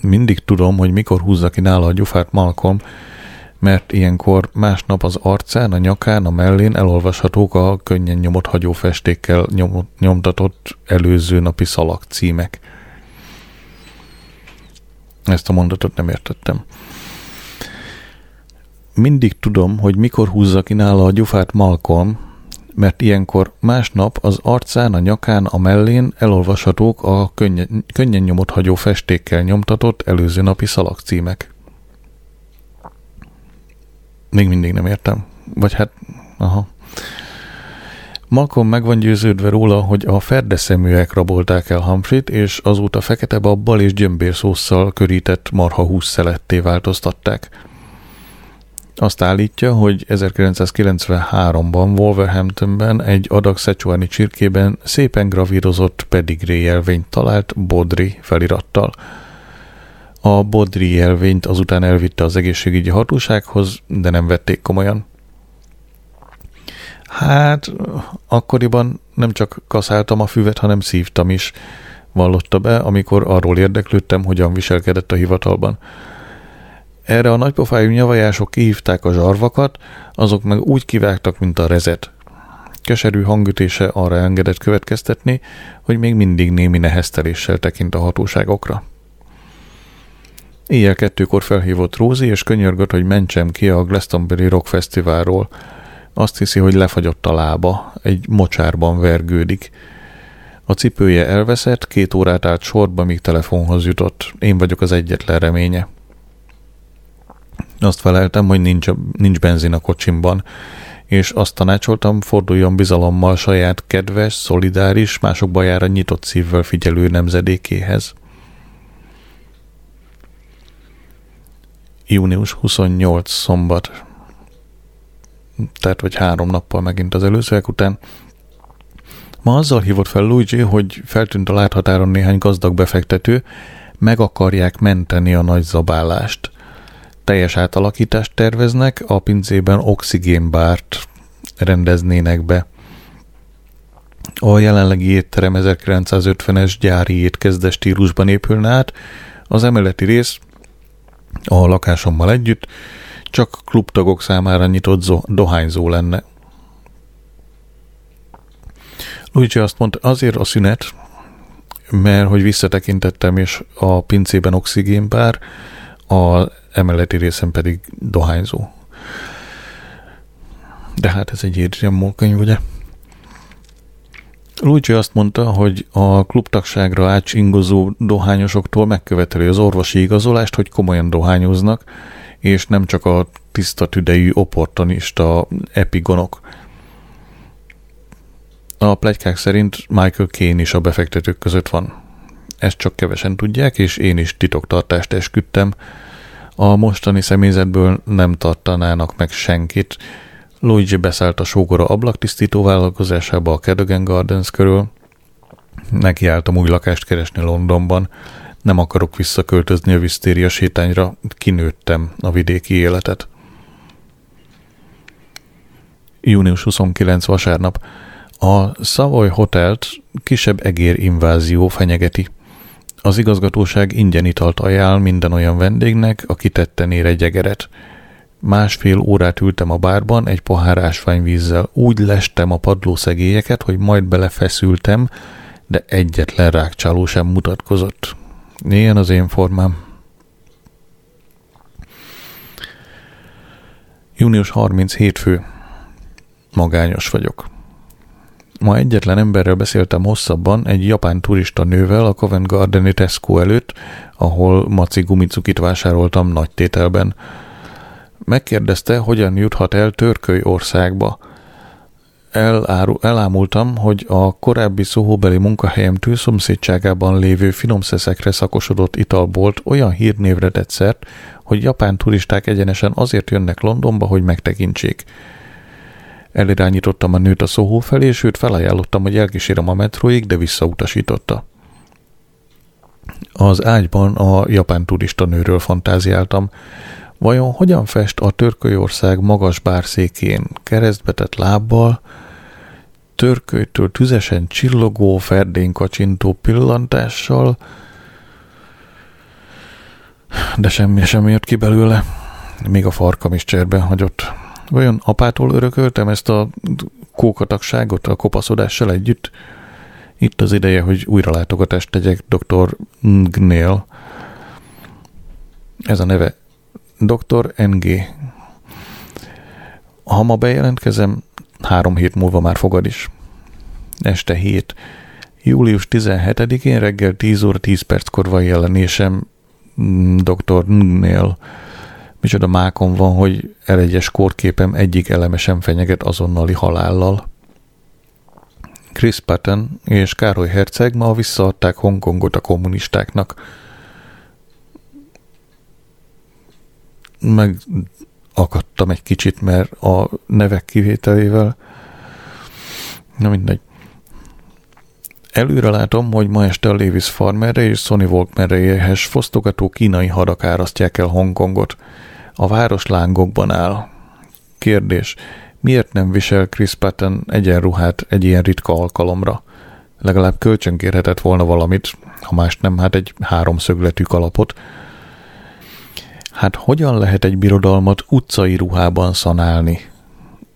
Mindig tudom, hogy mikor húzza ki nála a gyufát Malcolm, mert ilyenkor másnap az arcán, a nyakán, a mellén elolvashatók a könnyen nyomott hagyó festékkel nyomtatott előző napi szalag címek. Ezt a mondatot nem értettem. Mindig tudom, hogy mikor húzza ki nála a gyufát Malcolm, mert ilyenkor másnap az arcán, a nyakán, a mellén elolvashatók a könnyen, könnyen nyomot hagyó festékkel nyomtatott előző napi szalagcímek. Még mindig nem értem. Vagy hát, aha. Malcolm meg van győződve róla, hogy a ferdeszeműek rabolták el Humphrey-t, és azóta fekete babbal és gyömbérszósszal körített marha húsz szeletté változtatták. Azt állítja, hogy 1993-ban Wolverhamptonben egy adag szecsuáni csirkében szépen gravírozott pedigree jelvényt talált Bodri felirattal. A Bodri jelvényt azután elvitte az egészségügyi hatósághoz, de nem vették komolyan. Hát, akkoriban nem csak kaszáltam a füvet, hanem szívtam is, vallotta be, amikor arról érdeklődtem, hogyan viselkedett a hivatalban. Erre a nagypofájú nyavajások kihívták a zsarvakat, azok meg úgy kivágtak, mint a rezet. Keserű hangütése arra engedett következtetni, hogy még mindig némi nehezteléssel tekint a hatóságokra. Éjjel kettőkor felhívott Rózi, és könyörgött, hogy mentsem ki a Glastonbury Rock Fesztiválról – azt hiszi, hogy lefagyott a lába, egy mocsárban vergődik. A cipője elveszett, két órát állt sorba, míg telefonhoz jutott. Én vagyok az egyetlen reménye. Azt feleltem, hogy nincs, nincs benzin a kocsimban, és azt tanácsoltam, forduljon bizalommal saját kedves, szolidáris, mások bajára nyitott szívvel figyelő nemzedékéhez. Június 28 szombat. Tehát, vagy három nappal megint az előzőek után. Ma azzal hívott fel Luigi, hogy feltűnt a láthatáron néhány gazdag befektető, meg akarják menteni a nagy zabálást. Teljes átalakítást terveznek, a pincében oxigénbárt rendeznének be. A jelenlegi étterem 1950-es gyári étkezdes stílusban épülne át, az emeleti rész a lakásommal együtt csak klubtagok számára nyitott dohányzó lenne. Luigi azt mondta, azért a szünet, mert hogy visszatekintettem, és a pincében oxigénbár, a emeleti részen pedig dohányzó. De hát ez egy Adrian könyv, ugye? Luigi azt mondta, hogy a klubtagságra átsingozó dohányosoktól megköveteli az orvosi igazolást, hogy komolyan dohányoznak, és nem csak a tiszta tüdejű opportunista epigonok. A plegykák szerint Michael Kane is a befektetők között van. Ezt csak kevesen tudják, és én is titoktartást esküdtem. A mostani személyzetből nem tartanának meg senkit. Luigi beszállt a sógora ablaktisztító vállalkozásába a Cadogan Gardens körül. Nekiálltam új lakást keresni Londonban. Nem akarok visszaköltözni a visztéria sétányra, kinőttem a vidéki életet. Június 29 vasárnap. A Savoy Hotelt kisebb egér invázió fenyegeti. Az igazgatóság ingyen italt ajánl minden olyan vendégnek, aki tetten ér egy egeret. Másfél órát ültem a bárban egy pohár ásványvízzel. Úgy lestem a padlószegélyeket, hogy majd belefeszültem, de egyetlen rákcsáló sem mutatkozott. Ilyen az én formám. Június 30 hétfő. Magányos vagyok. Ma egyetlen emberrel beszéltem hosszabban, egy japán turista nővel a Covent Gardeni Tesco előtt, ahol maci gumicukit vásároltam nagy tételben. Megkérdezte, hogyan juthat el Törköly országba. Eláru, elámultam, hogy a korábbi szóhóbeli munkahelyem tűszomszédságában lévő finomszeszekre szakosodott italbolt olyan hírnévre tett szert, hogy japán turisták egyenesen azért jönnek Londonba, hogy megtekintsék. Elirányítottam a nőt a szóhó felé, és őt felajánlottam, hogy elkísérem a metróig, de visszautasította. Az ágyban a japán turista nőről fantáziáltam. Vajon hogyan fest a törkölyország magas bárszékén, keresztbetett lábbal, törkölytől tüzesen csillogó, ferdén kacsintó pillantással, de semmi sem jött ki belőle, még a farkam is cserben hagyott. Vajon apától örököltem ezt a kókatagságot a kopaszodással együtt? Itt az ideje, hogy újra látogatást tegyek dr. Ngnél. Ez a neve dr. NG. Ha ma bejelentkezem, három hét múlva már fogad is. Este hét. Július 17-én reggel 10 óra 10 perckor van jelenésem dr. Ngnél micsoda mákon van, hogy elegyes korképem egyik eleme sem fenyeget azonnali halállal. Chris Patton és Károly Herceg ma visszaadták Hongkongot a kommunistáknak. Meg akadtam egy kicsit, mert a nevek kivételével na mindegy. Előre látom, hogy ma este a Levis Farmerre és Sony Walkmanre fosztogató kínai hadak árasztják el Hongkongot – a város lángokban áll. Kérdés, miért nem visel Chris Patton egyenruhát egy ilyen ritka alkalomra? Legalább kölcsönkérhetett volna valamit, ha más nem, hát egy háromszögletű kalapot. Hát hogyan lehet egy birodalmat utcai ruhában szanálni?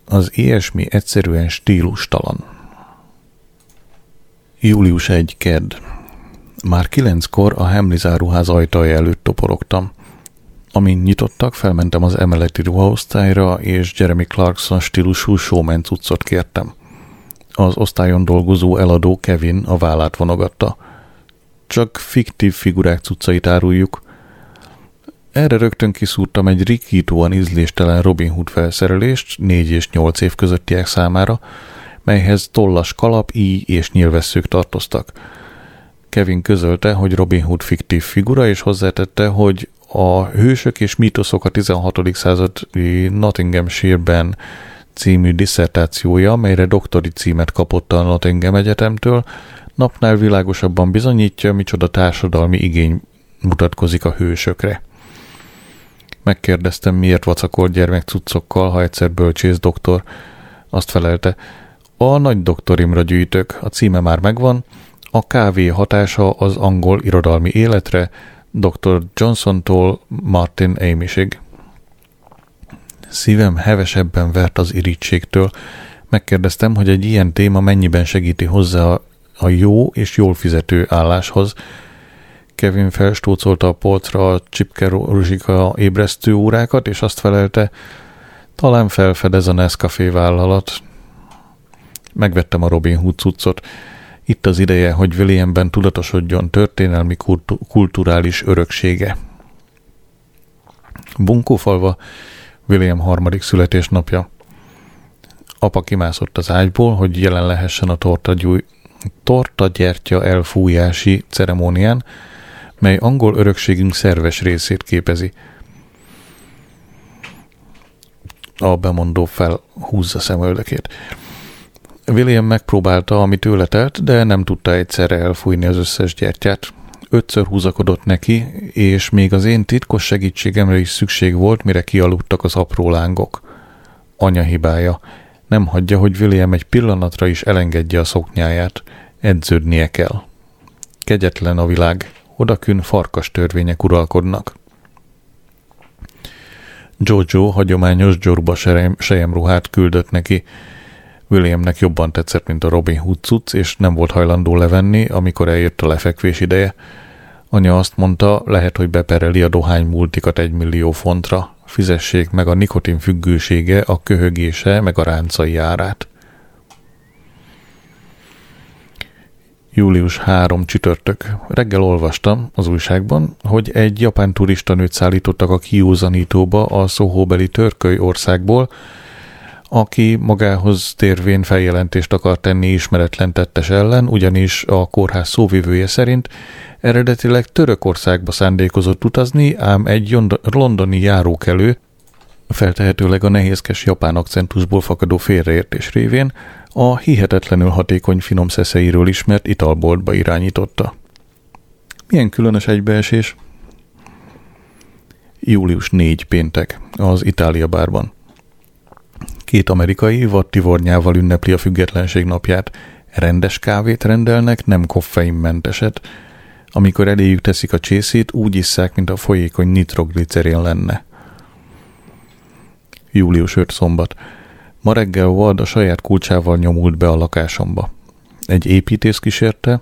Az ilyesmi egyszerűen stílustalan. Július 1. Kedd. Már kilenckor a Hemlizáruház ajtaja előtt toporogtam. Amint nyitottak, felmentem az emeleti ruhaosztályra, és Jeremy Clarkson stílusú showman cuccot kértem. Az osztályon dolgozó eladó Kevin a vállát vonogatta. Csak fiktív figurák cuccait áruljuk. Erre rögtön kiszúrtam egy rikítóan ízléstelen Robin Hood felszerelést 4 és 8 év közöttiek számára, melyhez tollas kalap, íj és nyilvesszők tartoztak. Kevin közölte, hogy Robin Hood fiktív figura, és hozzátette, hogy a Hősök és mítoszok a 16. századi Nottinghamshire-ben című disszertációja, melyre doktori címet kapott a Nottingham Egyetemtől, napnál világosabban bizonyítja, micsoda társadalmi igény mutatkozik a hősökre. Megkérdeztem, miért vacakol gyermek cuccokkal, ha egyszer bölcsész doktor. Azt felelte, a nagy doktorimra gyűjtök, a címe már megvan, a kávé hatása az angol irodalmi életre, dr. Johnson-tól Martin Amishig. Szívem hevesebben vert az irítségtől. Megkérdeztem, hogy egy ilyen téma mennyiben segíti hozzá a jó és jól fizető álláshoz. Kevin felstócolta a polcra a csipke ruzsika ébresztő órákat, és azt felelte, talán felfedez a Nescafé vállalat. Megvettem a Robin Hood cuccot. Itt az ideje, hogy Williamben tudatosodjon történelmi kultu- kulturális öröksége. Bunkófalva William harmadik születésnapja. Apa kimászott az ágyból, hogy jelen lehessen a torta, gyúj, torta gyertya elfújási ceremónián, mely angol örökségünk szerves részét képezi. A bemondó felhúzza szemöldökét. William megpróbálta, amit tőle telt, de nem tudta egyszerre elfújni az összes gyertyát. Ötször húzakodott neki, és még az én titkos segítségemre is szükség volt, mire kialudtak az apró lángok. Anya hibája. Nem hagyja, hogy William egy pillanatra is elengedje a szoknyáját. Edződnie kell. Kegyetlen a világ. Odakün farkas törvények uralkodnak. Jojo hagyományos gyorba sejemruhát küldött neki, Williamnek jobban tetszett, mint a Robin Hood cucc, és nem volt hajlandó levenni, amikor eljött a lefekvés ideje. Anya azt mondta, lehet, hogy bepereli a dohány multikat egy millió fontra. Fizessék meg a nikotin függősége, a köhögése, meg a ráncai árát. Július 3 csütörtök. Reggel olvastam az újságban, hogy egy japán turista nőt szállítottak a kiúzanítóba a szóhóbeli törköly országból, aki magához térvén feljelentést akar tenni ismeretlen tettes ellen, ugyanis a kórház szóvivője szerint eredetileg Törökországba szándékozott utazni, ám egy londoni járókelő, feltehetőleg a nehézkes japán akcentusból fakadó félreértés révén a hihetetlenül hatékony finom szeszeiről ismert italboltba irányította. Milyen különös egybeesés? Július 4 péntek, az Itália bárban. Két amerikai vattivornyával ünnepli a függetlenség napját. Rendes kávét rendelnek, nem koffeinmenteset. Amikor eléjük teszik a csészét, úgy isszák, mint a folyékony nitroglicerén lenne. Július 5 szombat. Ma reggel a saját kulcsával nyomult be a lakásomba. Egy építész kísérte,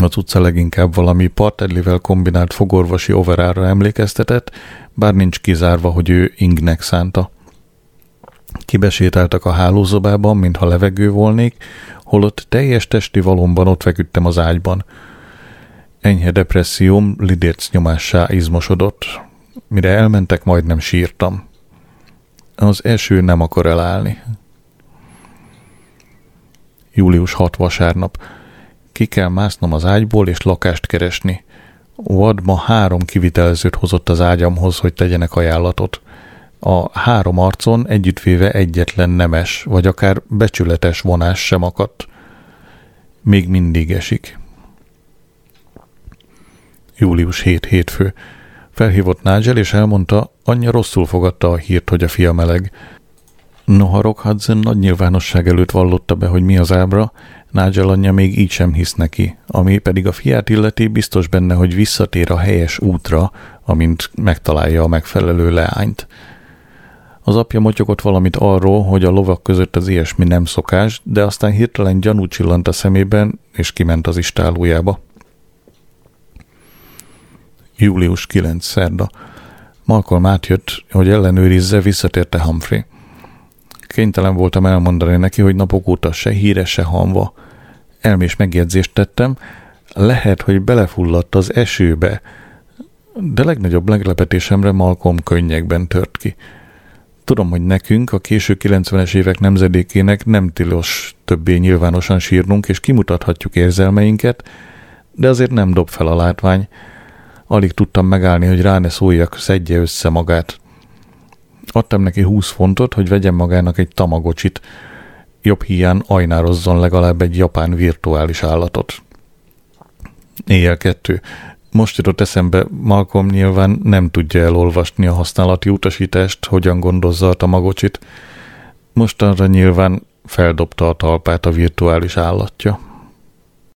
az utca leginkább valami partedlivel kombinált fogorvosi overára emlékeztetett, bár nincs kizárva, hogy ő ingnek szánta. Kibesétáltak a hálózobában, mintha levegő volnék, holott teljes testi valomban ott feküdtem az ágyban. Enyhe depresszióm lidérc nyomássá izmosodott. Mire elmentek, majdnem sírtam. Az első nem akar elállni. Július 6 vasárnap. Ki kell másznom az ágyból és lakást keresni. Vad ma három kivitelezőt hozott az ágyamhoz, hogy tegyenek ajánlatot a három arcon együttvéve egyetlen nemes, vagy akár becsületes vonás sem akadt. Még mindig esik. Július 7 hétfő. Felhívott Nigel, és elmondta, anyja rosszul fogadta a hírt, hogy a fia meleg. Noha Rock Hudson nagy nyilvánosság előtt vallotta be, hogy mi az ábra, Nigel anyja még így sem hisz neki, ami pedig a fiát illeti biztos benne, hogy visszatér a helyes útra, amint megtalálja a megfelelő leányt. Az apja motyogott valamit arról, hogy a lovak között az ilyesmi nem szokás, de aztán hirtelen gyanú csillant a szemében, és kiment az istálójába. Július 9. szerda. Malcolm átjött, hogy ellenőrizze, visszatérte Humphrey. kénytelen voltam elmondani neki, hogy napok óta se híre, se hanva. Elmés megjegyzést tettem, lehet, hogy belefulladt az esőbe, de legnagyobb meglepetésemre Malcolm könnyekben tört ki. Tudom, hogy nekünk, a késő 90-es évek nemzedékének nem tilos többé nyilvánosan sírnunk, és kimutathatjuk érzelmeinket, de azért nem dob fel a látvány. Alig tudtam megállni, hogy rá ne szóljak, szedje össze magát. Adtam neki 20 fontot, hogy vegyen magának egy tamagocsit, jobb hiány ajnározzon legalább egy japán virtuális állatot. Éjjel kettő. Most jutott eszembe, Malcolm nyilván nem tudja elolvasni a használati utasítást, hogyan gondozza a tamagocsit. Mostanra nyilván feldobta a talpát a virtuális állatja.